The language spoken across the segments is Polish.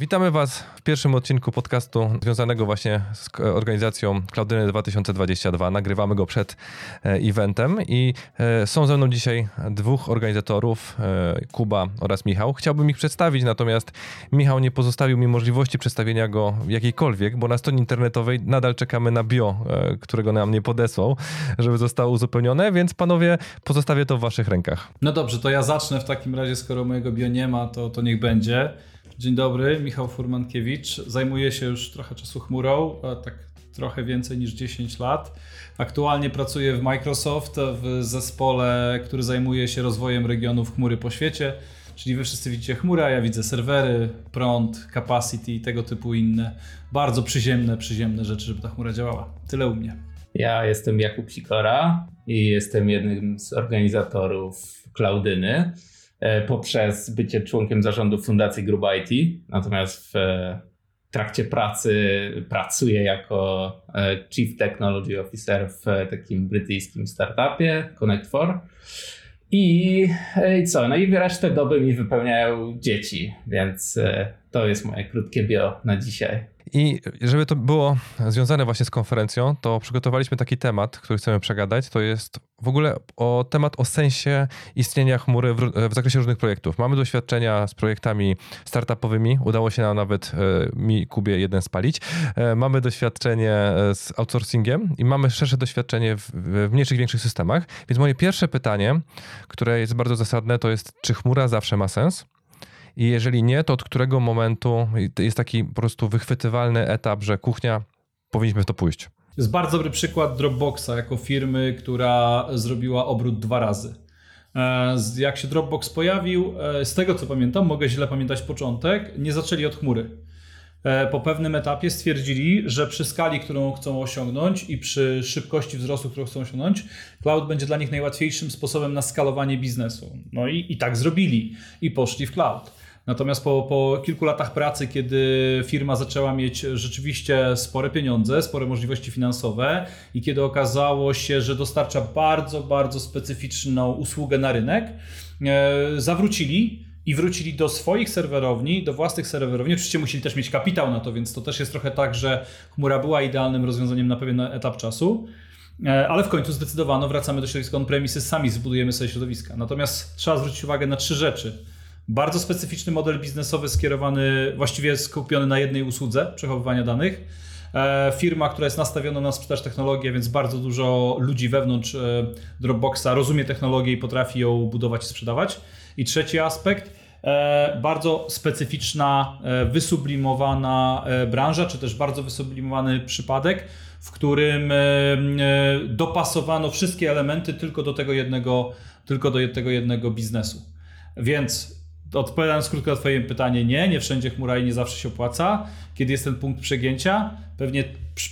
Witamy Was w pierwszym odcinku podcastu związanego właśnie z organizacją Cloudyny 2022. Nagrywamy go przed e, eventem i e, są ze mną dzisiaj dwóch organizatorów, e, Kuba oraz Michał. Chciałbym ich przedstawić, natomiast Michał nie pozostawił mi możliwości przedstawienia go jakiejkolwiek, bo na stronie internetowej nadal czekamy na bio, którego nam nie podesłał, żeby zostało uzupełnione, więc panowie, pozostawię to w Waszych rękach. No dobrze, to ja zacznę w takim razie, skoro mojego bio nie ma, to, to niech będzie. Dzień dobry, Michał Furmankiewicz. Zajmuję się już trochę czasu chmurą, tak trochę więcej niż 10 lat. Aktualnie pracuję w Microsoft w zespole, który zajmuje się rozwojem regionów chmury po świecie. Czyli wy wszyscy widzicie chmurę, a ja widzę serwery, prąd, capacity i tego typu inne bardzo przyziemne, przyziemne rzeczy, żeby ta chmura działała. Tyle u mnie. Ja jestem Jakub Sikora i jestem jednym z organizatorów Cloudyny. E, poprzez bycie członkiem zarządu Fundacji Gruba IT. Natomiast w e, trakcie pracy pracuję jako e, Chief Technology Officer w takim brytyjskim startupie Connect4. I, I co? No i resztę doby mi wypełniają dzieci, więc to jest moje krótkie bio na dzisiaj. I żeby to było związane właśnie z konferencją, to przygotowaliśmy taki temat, który chcemy przegadać. To jest w ogóle o temat o sensie istnienia chmury w, w zakresie różnych projektów. Mamy doświadczenia z projektami startupowymi. Udało się nam nawet e, mi, Kubie, jeden spalić. E, mamy doświadczenie e, z outsourcingiem i mamy szersze doświadczenie w, w mniejszych, większych systemach. Więc moje pierwsze pytanie, które jest bardzo zasadne, to jest, czy chmura zawsze ma sens? I jeżeli nie, to od którego momentu jest taki po prostu wychwytywalny etap, że kuchnia, powinniśmy w to pójść? To jest bardzo dobry przykład Dropboxa jako firmy, która zrobiła obrót dwa razy. E, jak się Dropbox pojawił, e, z tego co pamiętam, mogę źle pamiętać początek, nie zaczęli od chmury. E, po pewnym etapie stwierdzili, że przy skali, którą chcą osiągnąć i przy szybkości wzrostu, którą chcą osiągnąć, cloud będzie dla nich najłatwiejszym sposobem na skalowanie biznesu. No i, i tak zrobili i poszli w cloud. Natomiast po, po kilku latach pracy, kiedy firma zaczęła mieć rzeczywiście spore pieniądze, spore możliwości finansowe i kiedy okazało się, że dostarcza bardzo, bardzo specyficzną usługę na rynek, e, zawrócili i wrócili do swoich serwerowni, do własnych serwerowni. Oczywiście musieli też mieć kapitał na to, więc to też jest trochę tak, że chmura była idealnym rozwiązaniem na pewien etap czasu. E, ale w końcu zdecydowano, wracamy do środowiska on-premises, sami zbudujemy sobie środowiska. Natomiast trzeba zwrócić uwagę na trzy rzeczy. Bardzo specyficzny model biznesowy skierowany, właściwie skupiony na jednej usłudze przechowywania danych. E, firma, która jest nastawiona na sprzedaż technologii, więc bardzo dużo ludzi wewnątrz e, Dropboxa rozumie technologię i potrafi ją budować i sprzedawać. I trzeci aspekt, e, bardzo specyficzna, wysublimowana branża, czy też bardzo wysublimowany przypadek, w którym dopasowano wszystkie elementy tylko do tego jednego, tylko do tego jednego biznesu. Więc Odpowiadając krótko na Twoje pytanie, nie, nie wszędzie chmura i nie zawsze się opłaca. Kiedy jest ten punkt przegięcia, pewnie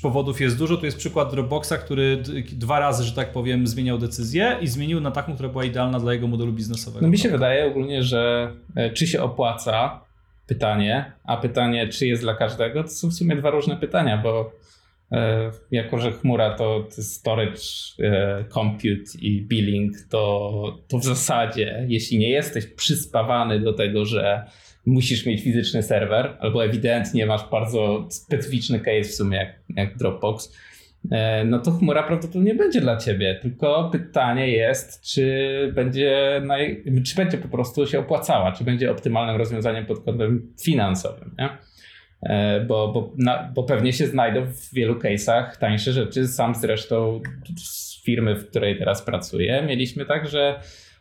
powodów jest dużo. Tu jest przykład Dropboxa, który dwa razy, że tak powiem, zmieniał decyzję i zmienił na taką, która była idealna dla jego modelu biznesowego. No mi się wydaje ogólnie, że e, czy się opłaca, pytanie, a pytanie, czy jest dla każdego, to są w sumie dwa różne pytania, bo jako, że chmura to, to storage, e, compute i billing, to, to w zasadzie, jeśli nie jesteś przyspawany do tego, że musisz mieć fizyczny serwer, albo ewidentnie masz bardzo specyficzny case w sumie jak, jak Dropbox, e, no to chmura prawdopodobnie będzie dla ciebie. Tylko pytanie jest, czy będzie, naj... czy będzie po prostu się opłacała, czy będzie optymalnym rozwiązaniem pod kątem finansowym. Nie? E, bo, bo, na, bo pewnie się znajdą w wielu case'ach tańsze rzeczy. Sam zresztą z firmy, w której teraz pracuję, mieliśmy tak, że,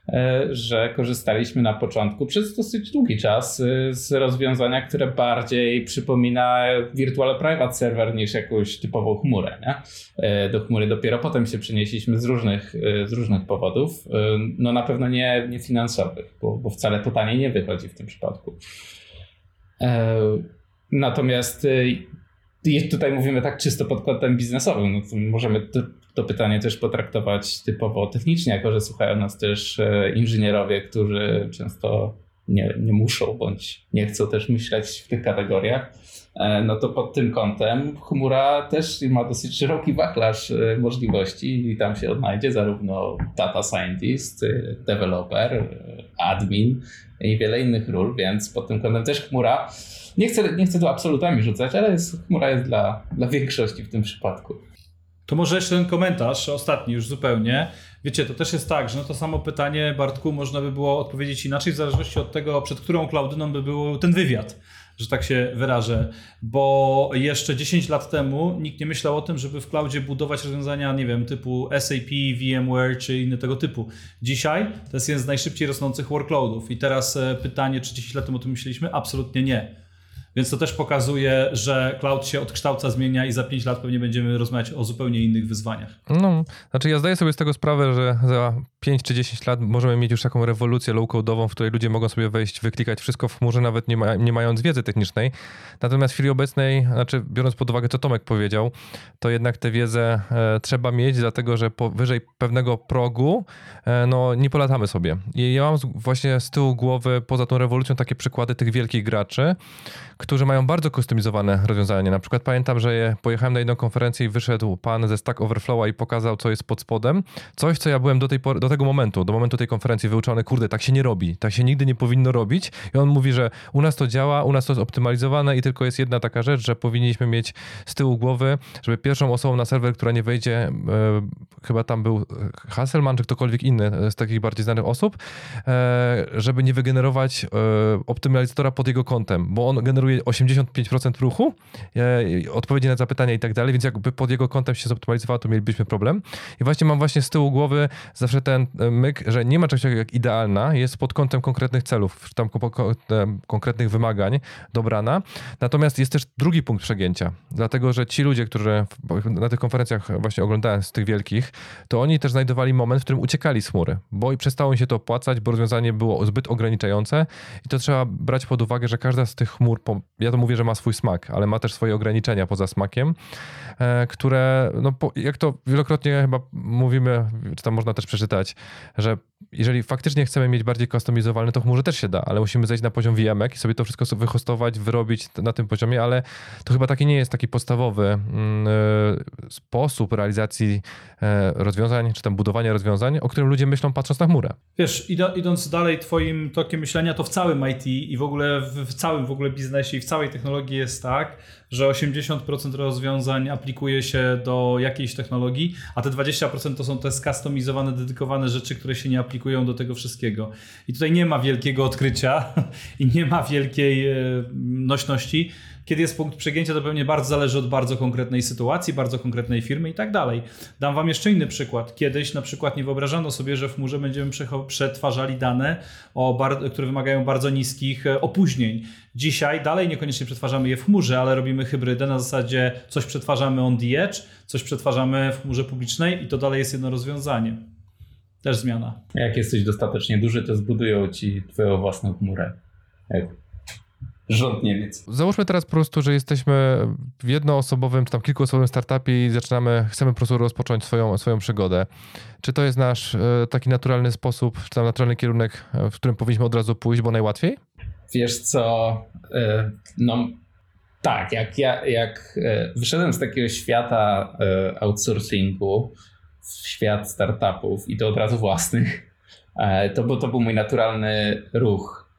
e, że korzystaliśmy na początku przez dosyć długi czas e, z rozwiązania, które bardziej przypomina Virtual Private Server niż jakąś typową chmurę. Nie? Do chmury dopiero potem się przenieśliśmy z różnych, z różnych powodów. No na pewno nie, nie finansowych, bo, bo wcale to taniej nie wychodzi w tym przypadku. Natomiast y, tutaj mówimy tak czysto pod kątem biznesowym, no możemy to, to, pytanie też potraktować typowo technicznie, jako że słuchają nas też e, inżynierowie, którzy często nie, nie muszą bądź nie chcą też myśleć w tych kategoriach. E, no to pod tym kątem chmura też ma dosyć szeroki wachlarz e, możliwości i tam się odnajdzie zarówno data scientist, developer, admin i wiele innych ról, więc pod tym kątem też chmura. Nie chcę, nie chcę tu absolutami rzucać, ale jest, chmura jest dla, dla większości w tym przypadku. To może jeszcze ten komentarz, ostatni już zupełnie. Wiecie, to też jest tak, że na to samo pytanie, Bartku, można by było odpowiedzieć inaczej, w zależności od tego, przed którą Klaudyną by był ten wywiad, że tak się wyrażę. Bo jeszcze 10 lat temu nikt nie myślał o tym, żeby w cloudzie budować rozwiązania, nie wiem, typu SAP, VMware czy inne tego typu. Dzisiaj to jest jeden z najszybciej rosnących workloadów. I teraz e, pytanie, czy 10 lat temu o tym myśleliśmy? Absolutnie nie. Więc to też pokazuje, że cloud się odkształca, zmienia i za 5 lat pewnie będziemy rozmawiać o zupełnie innych wyzwaniach. No, znaczy ja zdaję sobie z tego sprawę, że za 5 czy 10 lat możemy mieć już taką rewolucję low-code'ową, w której ludzie mogą sobie wejść, wyklikać wszystko w chmurze, nawet nie, ma, nie mając wiedzy technicznej. Natomiast w chwili obecnej, znaczy biorąc pod uwagę, co Tomek powiedział, to jednak tę wiedzę e, trzeba mieć, dlatego że powyżej pewnego progu e, no, nie polatamy sobie. I ja mam właśnie z tyłu głowy, poza tą rewolucją, takie przykłady tych wielkich graczy, którzy mają bardzo kustomizowane rozwiązania. Na przykład pamiętam, że pojechałem na jedną konferencję i wyszedł pan ze Stack Overflowa i pokazał, co jest pod spodem. Coś, co ja byłem do, tej pory, do tego momentu, do momentu tej konferencji wyuczony, kurde, tak się nie robi, tak się nigdy nie powinno robić. I on mówi, że u nas to działa, u nas to jest optymalizowane i tylko jest jedna taka rzecz, że powinniśmy mieć z tyłu głowy, żeby pierwszą osobą na serwer, która nie wejdzie, e, chyba tam był Hasselman czy ktokolwiek inny z takich bardziej znanych osób, e, żeby nie wygenerować e, optymalizatora pod jego kątem, bo on generuje 85% ruchu, e, odpowiedzi na zapytania i tak dalej, więc jakby pod jego kątem się zoptymalizowało, to mielibyśmy problem. I właśnie mam właśnie z tyłu głowy zawsze ten e, myk, że nie ma czegoś takiego jak idealna, jest pod kątem konkretnych celów, tam konkretnych wymagań dobrana. Natomiast jest też drugi punkt przegięcia, dlatego że ci ludzie, którzy na tych konferencjach właśnie oglądałem z tych wielkich, to oni też znajdowali moment, w którym uciekali z chmury, bo i przestało im się to opłacać, bo rozwiązanie było zbyt ograniczające i to trzeba brać pod uwagę, że każda z tych chmur ja to mówię, że ma swój smak, ale ma też swoje ograniczenia poza smakiem, e, które, no, jak to wielokrotnie chyba mówimy, czy tam można też przeczytać, że jeżeli faktycznie chcemy mieć bardziej customizowalne, to chmurze też się da, ale musimy zejść na poziom VMek i sobie to wszystko wyhostować, wyrobić na tym poziomie, ale to chyba taki nie jest taki podstawowy mm, e, sposób realizacji e, rozwiązań, czy tam budowania rozwiązań, o którym ludzie myślą patrząc na chmurę. Wiesz, idąc dalej twoim tokiem myślenia, to w całym IT i w ogóle w, całym w ogóle biznesie i w całej technologii jest tak, że 80% rozwiązań aplikuje się do jakiejś technologii, a te 20% to są te skustomizowane, dedykowane rzeczy, które się nie aplikują do tego wszystkiego. I tutaj nie ma wielkiego odkrycia i nie ma wielkiej e, nośności. Kiedy jest punkt przegięcia, to pewnie bardzo zależy od bardzo konkretnej sytuacji, bardzo konkretnej firmy i tak dalej. Dam Wam jeszcze inny przykład. Kiedyś na przykład nie wyobrażano sobie, że w chmurze będziemy przetwarzali dane, które wymagają bardzo niskich e, opóźnień. Dzisiaj dalej niekoniecznie przetwarzamy je w chmurze, ale robimy hybrydę na zasadzie coś przetwarzamy on the edge, coś przetwarzamy w chmurze publicznej i to dalej jest jedno rozwiązanie. Też zmiana. Jak jesteś dostatecznie duży, to zbudują ci twoją własną chmurę. Rząd Niemiec. Załóżmy teraz po prostu, że jesteśmy w jednoosobowym czy tam kilkuosobowym startupie i zaczynamy, chcemy po prostu rozpocząć swoją, swoją przygodę. Czy to jest nasz e, taki naturalny sposób, czy tam naturalny kierunek, e, w którym powinniśmy od razu pójść, bo najłatwiej? Wiesz co, e, no tak, jak, ja, jak wyszedłem z takiego świata outsourcingu w świat startupów i to od razu własnych, to, był, to był mój naturalny ruch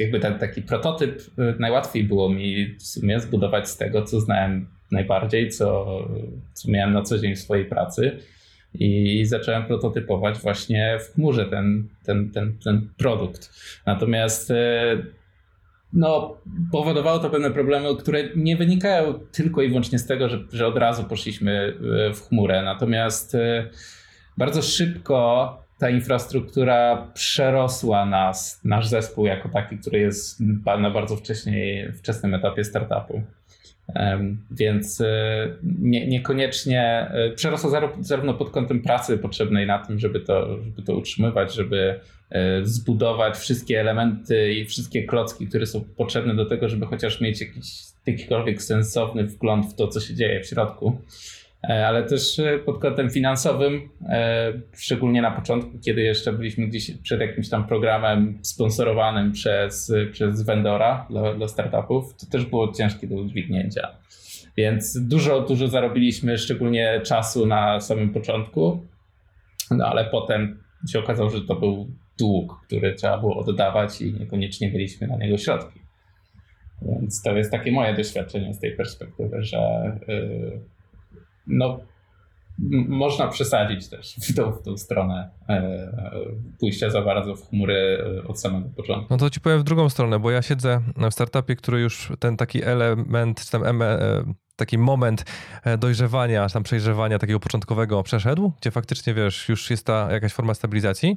jakby ten taki prototyp y, najłatwiej było mi w sumie zbudować z tego, co znałem najbardziej, co, co miałem na co dzień w swojej pracy. I zacząłem prototypować właśnie w chmurze ten, ten, ten, ten produkt. Natomiast y, no, powodowało to pewne problemy, które nie wynikają tylko i wyłącznie z tego, że, że od razu poszliśmy y, w chmurę. Natomiast bardzo szybko ta infrastruktura przerosła nas, nasz zespół jako taki, który jest na bardzo wcześniej, wczesnym etapie startupu. Więc e, nie, niekoniecznie e, przerosła zarówno pod kątem pracy potrzebnej na tym, żeby to, żeby to utrzymywać, żeby e, zbudować wszystkie elementy i wszystkie klocki, które są potrzebne do tego, żeby chociaż mieć jakiś jakikolwiek sensowny wgląd w to, co się dzieje w środku. E, ale też e, pod kątem finansowym, e, szczególnie na początku, kiedy jeszcze byliśmy gdzieś przed jakimś tam programem sponsorowanym przez, przez vendora dla, dla startupów, to też było ciężkie do udźwignięcia. Więc dużo, dużo zarobiliśmy, szczególnie czasu na samym początku, no ale potem się okazało, że to był dług, który trzeba było oddawać i niekoniecznie mieliśmy na niego środki. Więc to jest takie moje doświadczenie z tej perspektywy, że yy, no, można przesadzić też w tą, w tą stronę e, pójścia za bardzo w chmury e, od samego początku. No to ci powiem w drugą stronę, bo ja siedzę w startupie, który już ten taki element, czy tam e, taki moment dojrzewania, tam przejrzewania takiego początkowego przeszedł, gdzie faktycznie, wiesz, już jest ta jakaś forma stabilizacji.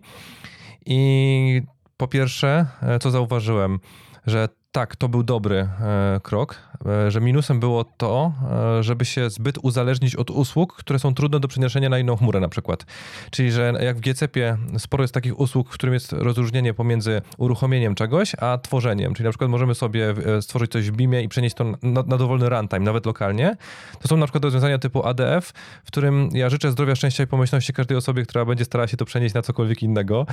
I po pierwsze, co zauważyłem, że tak, to był dobry e, krok, e, że minusem było to, e, żeby się zbyt uzależnić od usług, które są trudne do przeniesienia na inną chmurę na przykład. Czyli, że jak w GCP sporo jest takich usług, w którym jest rozróżnienie pomiędzy uruchomieniem czegoś, a tworzeniem. Czyli na przykład możemy sobie stworzyć coś w BIMie i przenieść to na, na dowolny runtime, nawet lokalnie. To są na przykład rozwiązania typu ADF, w którym ja życzę zdrowia, szczęścia i pomyślności każdej osobie, która będzie starała się to przenieść na cokolwiek innego.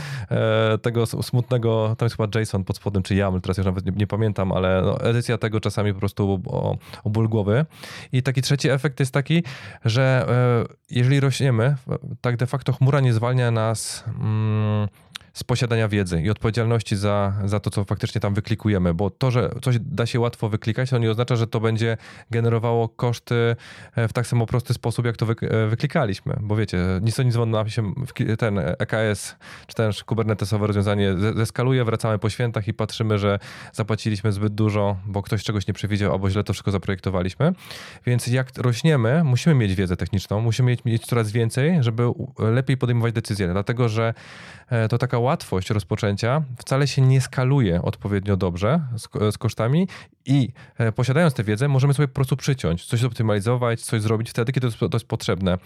Tego smutnego, tam jest chyba JSON pod spodem, czy YAML, teraz już nawet nie, nie pamiętam, pamiętam, ale no, edycja tego czasami po prostu o, o ból głowy. I taki trzeci efekt jest taki, że e, jeżeli rośniemy, tak de facto chmura nie zwalnia nas. Mm, z posiadania wiedzy i odpowiedzialności za, za to, co faktycznie tam wyklikujemy, bo to, że coś da się łatwo wyklikać, to nie oznacza, że to będzie generowało koszty e, w tak samo prosty sposób, jak to e, wyklikaliśmy, bo wiecie, nic to nic nam się ten EKS, czy też kubernetesowe rozwiązanie zeskaluje, wracamy po świętach i patrzymy, że zapłaciliśmy zbyt dużo, bo ktoś czegoś nie przewidział, albo źle to wszystko zaprojektowaliśmy, więc jak rośniemy, musimy mieć wiedzę techniczną, musimy mieć, mieć coraz więcej, żeby lepiej podejmować decyzje, dlatego, że e, to taka łatwość rozpoczęcia wcale się nie skaluje odpowiednio dobrze z, z kosztami i e, posiadając tę wiedzę, możemy sobie po prostu przyciąć, coś zoptymalizować, coś zrobić wtedy, kiedy to jest, potrzebne.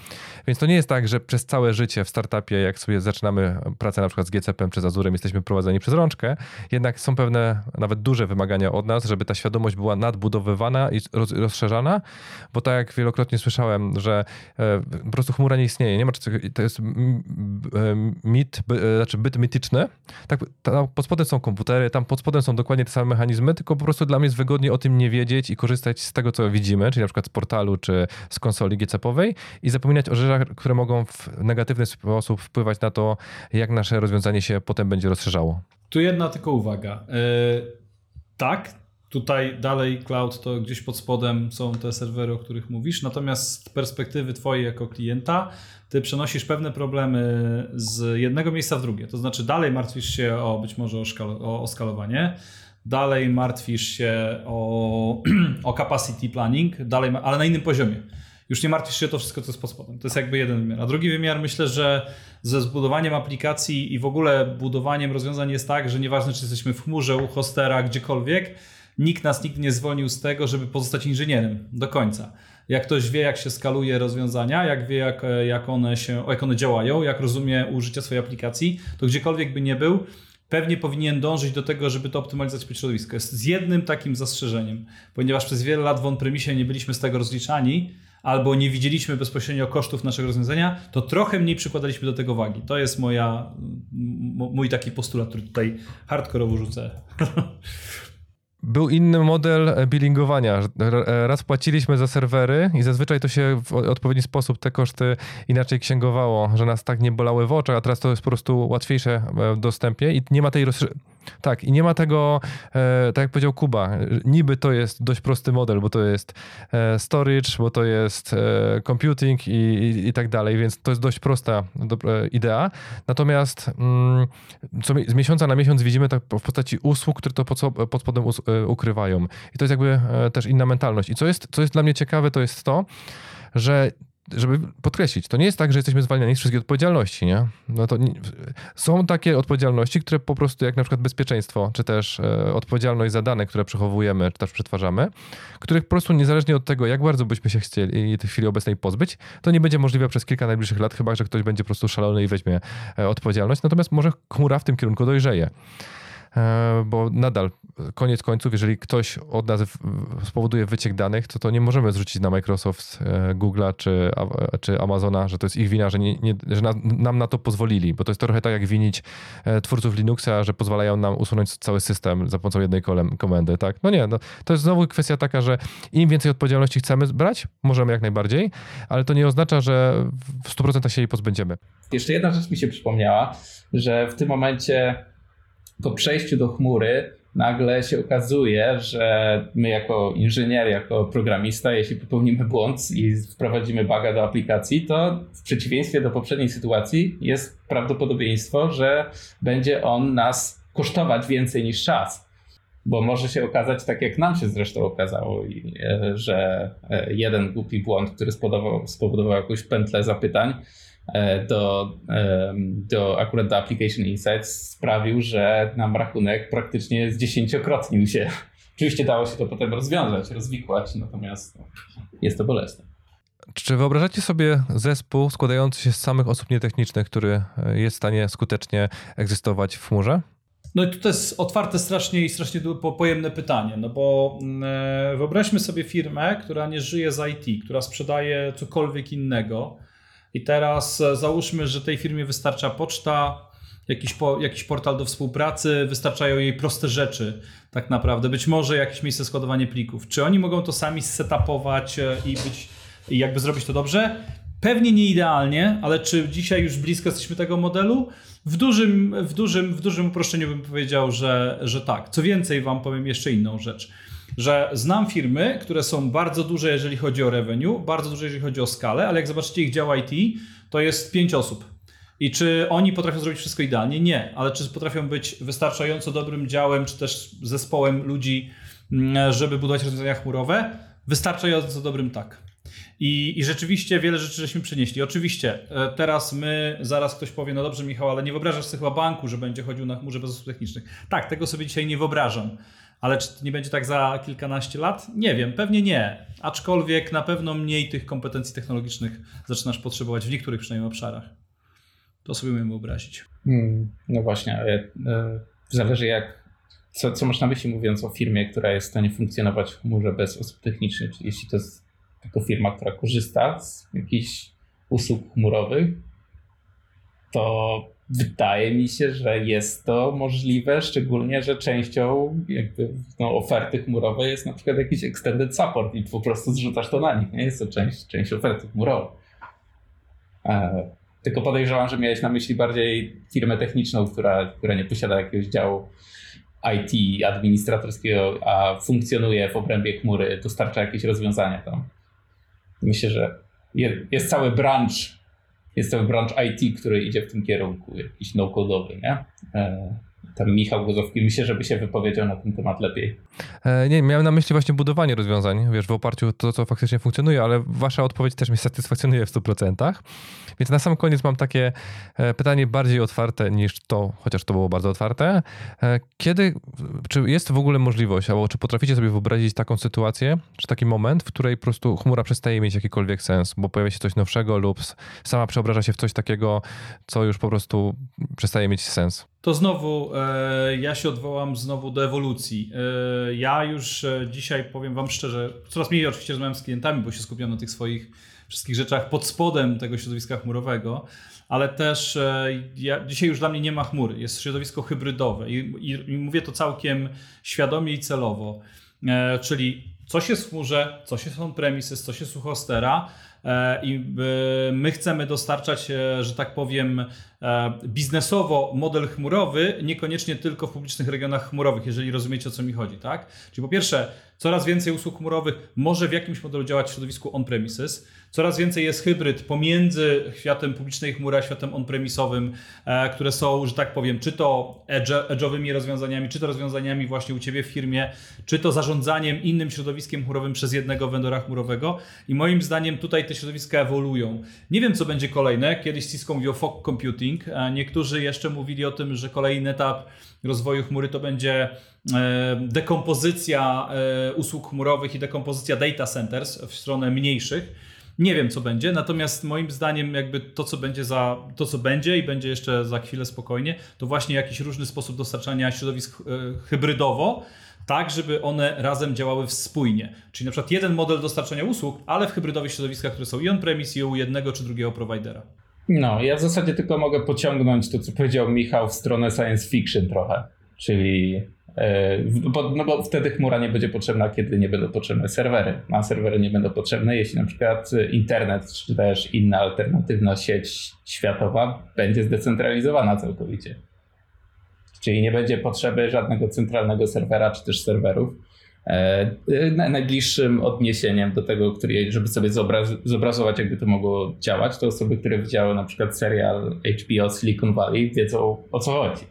Więc to nie jest tak, że przez całe życie w startupie, jak sobie zaczynamy pracę na przykład z GCP przez Azurem, jesteśmy prowadzeni przez rączkę, jednak są pewne nawet duże wymagania od nas, żeby ta świadomość była nadbudowywana i roz, rozszerzana, bo tak jak wielokrotnie słyszałem, że e, po prostu chmura nie istnieje, nie ma to jest mit, by, znaczy byt tak, tam pod spodem są komputery, tam pod spodem są dokładnie te same mechanizmy, tylko po prostu dla mnie jest wygodnie o tym nie wiedzieć i korzystać z tego, co widzimy, czyli na przykład z portalu czy z konsoli GCP-owej i zapominać o rzeczach, które mogą w negatywny sposób wpływać na to, jak nasze rozwiązanie się potem będzie rozszerzało. Tu jedna tylko uwaga. Yy, tak, tutaj dalej cloud to gdzieś pod spodem są te serwery, o których mówisz, natomiast z perspektywy twojej jako klienta, ty przenosisz pewne problemy z jednego miejsca w drugie. To znaczy dalej martwisz się o być może o, szkalo, o, o skalowanie, dalej martwisz się o, o capacity planning, dalej, ale na innym poziomie. Już nie martwisz się o to wszystko, co jest pod spodem. To jest jakby jeden wymiar. A drugi wymiar myślę, że ze zbudowaniem aplikacji i w ogóle budowaniem rozwiązań jest tak, że nieważne, czy jesteśmy w chmurze, u hostera, gdziekolwiek, nikt nas nigdy nie zwolnił z tego, żeby pozostać inżynierem do końca. Jak ktoś wie, jak się skaluje rozwiązania, jak wie, jak, jak, one, się, jak one działają, jak rozumie użycie swojej aplikacji, to gdziekolwiek by nie był, pewnie powinien dążyć do tego, żeby to optymalizować pod środowisko. Jest z jednym takim zastrzeżeniem, ponieważ przez wiele lat w on-premisie nie byliśmy z tego rozliczani, albo nie widzieliśmy bezpośrednio kosztów naszego rozwiązania, to trochę mniej przykładaliśmy do tego wagi. To jest moja, mój taki postulat, który tutaj hardkorowo rzucę. był inny model billingowania. Raz płaciliśmy za serwery i zazwyczaj to się w odpowiedni sposób te koszty inaczej księgowało, że nas tak nie bolały w oczach, a teraz to jest po prostu łatwiejsze w dostępie i nie ma tej tak, i nie ma tego, e, tak jak powiedział Kuba, niby to jest dość prosty model, bo to jest e, storage, bo to jest e, computing i, i, i, tak dalej, więc to jest dość prosta idea. Natomiast mm, co z miesiąca na miesiąc widzimy tak w postaci usług, które to pod, pod spodem ukrywają. I to jest jakby też inna mentalność. I co jest, co jest dla mnie ciekawe, to jest to, że żeby podkreślić, to nie jest tak, że jesteśmy zwalniani z wszystkich odpowiedzialności, nie? No to nie, są takie odpowiedzialności, które po prostu, jak na przykład bezpieczeństwo, czy też e, odpowiedzialność za dane, które przechowujemy, czy też przetwarzamy, których po prostu niezależnie od tego, jak bardzo byśmy się chcieli w chwili obecnej pozbyć, to nie będzie możliwe przez kilka najbliższych lat, chyba że ktoś będzie po prostu szalony i weźmie e, odpowiedzialność. Natomiast może chmura w tym kierunku dojrzeje. E, bo nadal koniec końców, jeżeli ktoś od nas spowoduje wyciek danych, to to nie możemy zrzucić na Microsoft, e, Google'a czy, czy Amazona, że to jest ich wina, że, nie, nie, że nam na to pozwolili, bo to jest trochę tak jak winić e, twórców Linuxa, że pozwalają nam usunąć cały system za pomocą jednej komendy, tak? No nie, no, to jest znowu kwestia taka, że im więcej odpowiedzialności chcemy brać, możemy jak najbardziej, ale to nie oznacza, że w 100% się jej pozbędziemy. Jeszcze jedna rzecz mi się przypomniała, że w tym momencie po przejściu do chmury nagle się okazuje, że my jako inżynier, jako programista, jeśli popełnimy błąd i wprowadzimy baga do aplikacji, to w przeciwieństwie do poprzedniej sytuacji jest prawdopodobieństwo, że będzie on nas kosztować więcej niż czas. Bo może się okazać, tak jak nam się zresztą okazało, e, że e, jeden głupi błąd, który spowodował, spowodował jakąś pętlę zapytań, do, do akurat do Application Insights sprawił, że nam rachunek praktycznie zdziesięciokrotnił się. Oczywiście dało się to potem rozwiązać, rozwikłać, natomiast no, jest to bolesne. Czy wyobrażacie sobie zespół składający się z samych osób nietechnicznych, który e, jest w stanie skutecznie egzystować w chmurze? No i to jest otwarte strasznie i strasznie pojemne pytanie, no bo mm, e, wyobraźmy sobie firmę, która nie żyje z IT, która sprzedaje cokolwiek innego, i teraz e, załóżmy, że tej firmie wystarcza poczta, jakiś, po, jakiś portal do współpracy, wystarczają jej proste rzeczy, tak naprawdę. Być może jakieś miejsce składowania plików. Czy oni mogą to sami setupować e, i być i jakby zrobić to dobrze? Pewnie nie idealnie, ale czy dzisiaj już blisko jesteśmy tego modelu? W dużym, w dużym, w dużym uproszczeniu bym powiedział, że, że tak. Co więcej, wam powiem jeszcze inną rzecz że znam firmy, które są bardzo duże, jeżeli chodzi o revenue, bardzo duże, jeżeli chodzi o skalę, ale jak zobaczycie ich dział IT, to jest pięć osób. I czy oni potrafią zrobić wszystko idealnie? Nie, ale czy potrafią być wystarczająco dobrym działem, czy też zespołem ludzi, mm, żeby budować rozwiązania chmurowe? Wystarczająco dobrym tak. I, I rzeczywiście wiele rzeczy żeśmy przenieśli. Oczywiście, e, teraz my, zaraz ktoś powie, no dobrze Michał, ale nie wyobrażasz sobie chyba banku, że będzie chodził na chmurze bez osób technicznych. Tak, tego sobie dzisiaj nie wyobrażam. Ale czy to nie będzie tak za kilkanaście lat? Nie wiem, pewnie nie. Aczkolwiek na pewno mniej tych kompetencji technologicznych zaczynasz potrzebować w niektórych przynajmniej obszarach. To sobie umiem wyobrazić. Hmm, no właśnie, ale e, zależy jak, co, co masz myśli mówiąc o firmie, która jest w stanie funkcjonować w chmurze bez osób technicznych. Jeśli to jest tylko firma, która korzysta z jakichś usług chmurowych, to Wydaje mi się, że jest to możliwe, szczególnie, że częścią jakby no, oferty chmurowej jest na przykład jakiś extended support i po prostu zrzucasz to na nich. Nie jest to część, część oferty chmurowej. E, tylko podejrzewam, że miałeś na myśli bardziej firmę techniczną, która, która nie posiada jakiegoś działu IT administratorskiego, a funkcjonuje w obrębie chmury, dostarcza jakieś rozwiązania tam. Myślę, że jest cały branch jest cały branch IT, który idzie w tym kierunku, jakiś no-codowy, nie? Tam Michał Gozowski, myślę, żeby się wypowiedział na ten temat lepiej. E, nie, miałem na myśli właśnie budowanie rozwiązań, wiesz, w oparciu o to, co faktycznie funkcjonuje, ale wasza odpowiedź też mnie satysfakcjonuje w 100%. Więc na sam koniec mam takie e, pytanie bardziej otwarte niż to, chociaż to było bardzo otwarte. E, kiedy, czy jest w ogóle możliwość, albo czy potraficie sobie wyobrazić taką sytuację, czy taki moment, w której po prostu chmura przestaje mieć jakikolwiek sens, bo pojawia się coś nowszego lub sama przeobraża się w coś takiego, co już po prostu przestaje mieć sens? To znowu e, ja się odwołam znowu do ewolucji. E, ja już e, dzisiaj powiem Wam szczerze, coraz mniej oczywiście rozmawiam z klientami, bo się skupiam na tych swoich wszystkich rzeczach pod spodem tego środowiska chmurowego, ale też ja, dzisiaj już dla mnie nie ma chmury, jest środowisko hybrydowe i, i, i mówię to całkiem świadomie i celowo, czyli coś jest w chmurze, coś jest on-premises, coś jest u hostera, i e, my chcemy dostarczać, e, że tak powiem, biznesowo model chmurowy, niekoniecznie tylko w publicznych regionach chmurowych, jeżeli rozumiecie o co mi chodzi, tak? Czyli po pierwsze, coraz więcej usług chmurowych może w jakimś modelu działać w środowisku on-premises, coraz więcej jest hybryd pomiędzy światem publicznej chmury a światem on-premisowym, które są, że tak powiem, czy to edge'owymi rozwiązaniami, czy to rozwiązaniami właśnie u Ciebie w firmie, czy to zarządzaniem innym środowiskiem chmurowym przez jednego vendora chmurowego i moim zdaniem tutaj te środowiska ewoluują. Nie wiem, co będzie kolejne. Kiedyś Cisco mówił o fog computing. Niektórzy jeszcze mówili o tym, że kolejny etap rozwoju chmury to będzie e, dekompozycja e, usług chmurowych i dekompozycja data centers w stronę mniejszych. Nie wiem, co będzie, natomiast moim zdaniem jakby to, co będzie za, to, co będzie i będzie jeszcze za chwilę spokojnie, to właśnie jakiś różny sposób dostarczania środowisk e, hybrydowo, tak, żeby one razem działały spójnie. Czyli na przykład jeden model dostarczania usług, ale w hybrydowych środowiskach, które są i on-premise, i u jednego czy drugiego providera. No, ja w zasadzie tylko mogę pociągnąć to, co powiedział Michał w stronę science fiction trochę. Czyli e, no bo wtedy chmura nie będzie potrzebna, kiedy nie będą potrzebne serwery. A serwery nie będą potrzebne, jeśli na przykład internet, czy też inna alternatywna sieć światowa będzie zdecentralizowana całkowicie. Czyli nie będzie potrzeby żadnego centralnego serwera, czy też serwerów. E, najbliższym odniesieniem do tego, który, żeby sobie zobraz, zobrazować, jakby to mogło działać, to osoby, które widziały na przykład serial HBO Silicon Valley, wiedzą o co chodzi.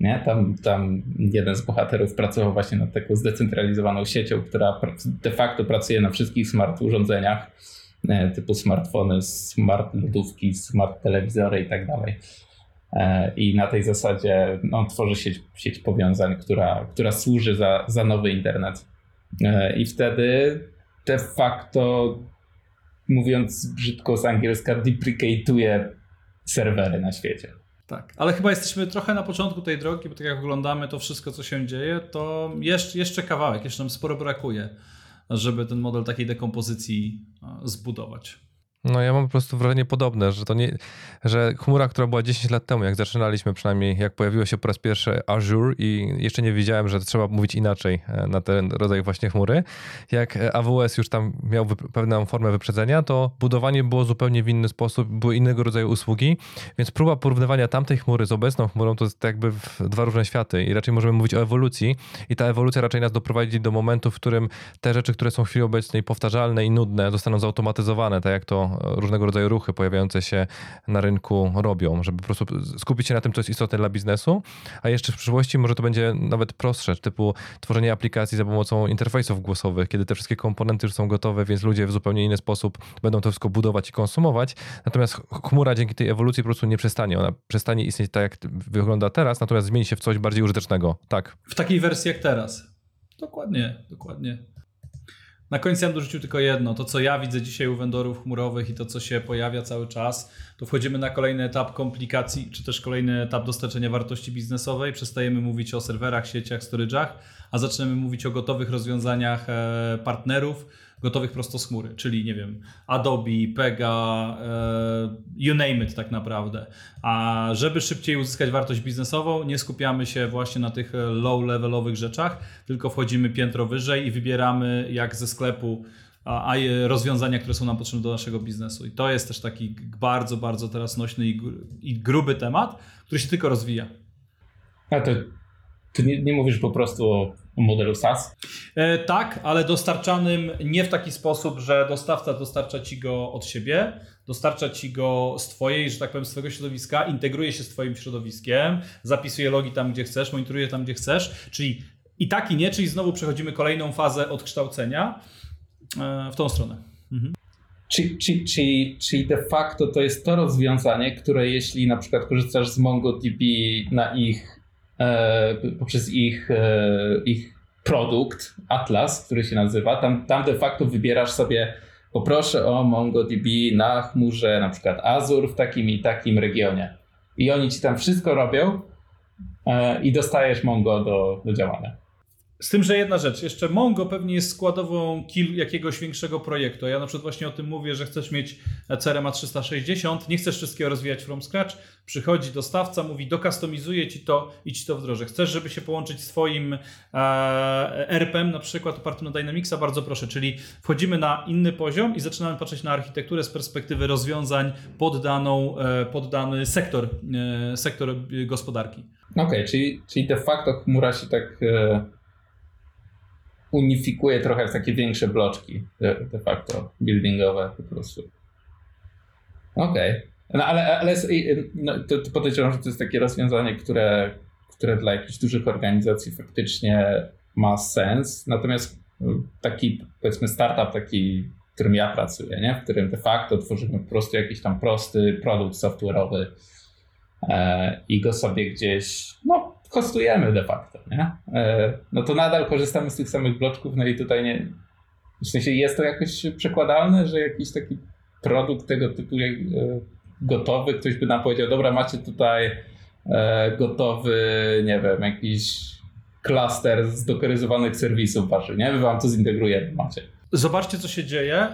Nie? Tam, tam jeden z bohaterów pracował właśnie nad taką zdecentralizowaną siecią, która de facto pracuje na wszystkich smart urządzeniach, e, typu smartfony, smart lodówki, smart telewizory i tak dalej. E, I na tej zasadzie no, tworzy sieć, sieć powiązań, która, która służy za, za nowy internet. E, I wtedy de facto, mówiąc brzydko z angielska, deprecate'uje serwery na świecie. Tak, ale chyba jesteśmy trochę na początku tej drogi, bo tak jak oglądamy to wszystko, co się dzieje, to jeszcze, jeszcze kawałek, jeszcze nam sporo brakuje, żeby ten model takiej dekompozycji zbudować. No ja mam po prostu wrażenie podobne, że to nie, że chmura, która była 10 lat temu, jak zaczynaliśmy przynajmniej, jak pojawiło się po raz pierwszy Azure i jeszcze nie wiedziałem, że trzeba mówić inaczej e, na ten rodzaj właśnie chmury, jak AWS już tam miał pewną formę wyprzedzenia, to budowanie było zupełnie w inny sposób, były innego rodzaju usługi, więc próba porównywania tamtej chmury z obecną chmurą to jest jakby dwa różne światy i raczej możemy mówić o ewolucji i ta ewolucja raczej nas doprowadzi do momentu, w którym te rzeczy, które są w chwili obecnej powtarzalne i nudne, zostaną zautomatyzowane, tak jak to różnego rodzaju ruchy pojawiające się na rynku robią, żeby po prostu skupić się na tym, co jest istotne dla biznesu, a jeszcze w przyszłości może to będzie nawet prostsze, typu tworzenie aplikacji za pomocą interfejsów głosowych, kiedy te wszystkie komponenty już są gotowe, więc ludzie w zupełnie inny sposób będą to wszystko budować i konsumować. Natomiast chmura dzięki tej ewolucji po prostu nie przestanie. Ona przestanie istnieć tak, jak wygląda teraz, natomiast zmieni się w coś bardziej użytecznego. Tak. W takiej wersji jak teraz. Dokładnie, dokładnie. Na końcu ja dorzucił tylko jedno. To, co ja widzę dzisiaj u vendorów chmurowych i to, co się pojawia cały czas, to wchodzimy na kolejny etap komplikacji, czy też kolejny etap dostarczenia wartości biznesowej. Przestajemy mówić o serwerach, sieciach, storage'ach, a zaczynamy mówić o gotowych rozwiązaniach e, partnerów, gotowych prosto z chmury, czyli nie wiem, Adobe, Pega, e, you name it tak naprawdę. A żeby szybciej uzyskać wartość biznesową, nie skupiamy się właśnie na tych low-levelowych rzeczach, tylko wchodzimy piętro wyżej i wybieramy jak ze sklepu a, rozwiązania, które są nam potrzebne do naszego biznesu. I to jest też taki bardzo, bardzo teraz nośny i, gruby temat, który się tylko rozwija. A to ty nie, nie mówisz po prostu o modelu SaaS? E, tak, ale dostarczanym nie w taki sposób, że dostawca dostarcza ci go od siebie, dostarcza ci go z twojej, że tak powiem, z twojego środowiska, integruje się z twoim środowiskiem, zapisuje logi tam, gdzie chcesz, monitoruje tam, gdzie chcesz, czyli i tak i nie, czyli znowu przechodzimy kolejną fazę odkształcenia e, w tą stronę. Mhm. Czyli, czyli, czyli, czyli de facto to jest to rozwiązanie, które jeśli na przykład korzystasz z MongoDB na ich poprzez ich, e, ich produkt Atlas, który się nazywa. Tam, tam de facto wybierasz sobie, poproszę o MongoDB na chmurze, na przykład Azure w takim i takim regionie. I oni ci tam wszystko robią e, i dostajesz Mongo do, do działania. Z tym, że jedna rzecz, jeszcze Mongo pewnie jest składową jakiegoś większego projektu. Ja na przykład właśnie o tym mówię, że chcesz mieć CRM 360, nie chcesz wszystkiego rozwijać from scratch, przychodzi dostawca, mówi dokastomizuje ci to i ci to wdrożę. Chcesz, żeby się połączyć z twoim e, RPM na przykład opartym na Dynamicsa, bardzo proszę, czyli wchodzimy na inny poziom i zaczynamy patrzeć na architekturę z perspektywy rozwiązań pod, daną, e, pod dany sektor, e, sektor gospodarki. Okej, okay, czyli, czyli de facto chmura się tak e, unifikuje trochę w takie większe bloczki de, facto buildingowe po prostu. Okej. Okay. No ale, ale no, to, to podejrzewam, że to jest takie rozwiązanie, które, które dla jakichś dużych organizacji faktycznie ma sens. Natomiast no, taki powiedzmy startup, taki, w którym ja pracuję, nie? w którym de facto tworzymy po prostu jakiś tam prosty produkt software'owy e, i go sobie gdzieś no, kostujemy de facto, nie? E, no to nadal korzystamy z tych samych bloczków, no i tutaj nie. W sensie jest to jakoś przekładalne, że jakiś taki produkt tego typu e, gotowy, ktoś by nam powiedział, dobra, macie tutaj e, gotowy, nie wiem, jakiś klaster zdokeryzowanych serwisów waszych, nie? My wam to zintegrujemy, macie. Zobaczcie, co się dzieje.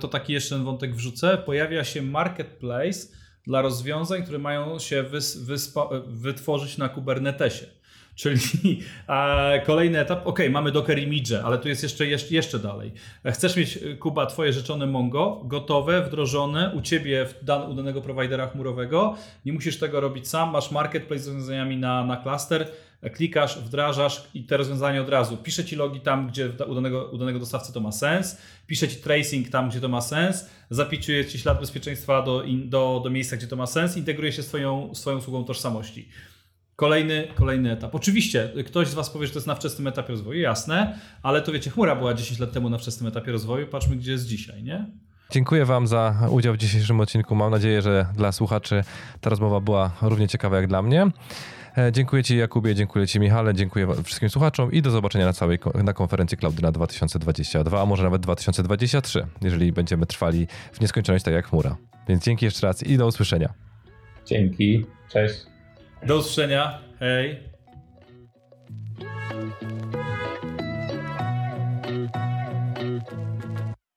To taki jeszcze wątek wrzucę. Pojawia się marketplace dla rozwiązań, które mają się wys, wyspa, wytworzyć na Kubernetesie. Czyli a, kolejny etap, ok, mamy Docker Image, ale tu jest jeszcze, jeszcze, jeszcze dalej. Chcesz mieć, Kuba, twoje rzeczone Mongo gotowe, wdrożone u ciebie w dan, u danego prowajdera chmurowego. Nie musisz tego robić sam, masz marketplace z rozwiązaniami na, na cluster, klikasz, wdrażasz i te rozwiązania od razu. Pisze ci logi tam, gdzie u danego, u danego dostawcy to ma sens, pisze ci tracing tam, gdzie to ma sens, zapisuje ci ślad bezpieczeństwa do, in, do, do miejsca, gdzie to ma sens, integruje się z twoją, swoją usługą tożsamości. Kolejny, kolejny etap. Oczywiście ktoś z Was powie, że to jest na wczesnym etapie rozwoju, jasne, ale to wiecie, chmura była 10 lat temu na wczesnym etapie rozwoju, patrzmy gdzie jest dzisiaj, nie? Dziękuję Wam za udział w dzisiejszym odcinku. Mam nadzieję, że dla słuchaczy ta rozmowa była równie ciekawa jak dla mnie. E, dziękuję Ci Jakubie, dziękuję Ci Michale, dziękuję wszystkim słuchaczom i do zobaczenia na całej na konferencji Cloudyna 2022, a może nawet 2023, jeżeli będziemy trwali w nieskończoność tak jak chmura. Więc dzięki jeszcze raz i do usłyszenia. Dzięki, cześć. Do usłyszenia, hej.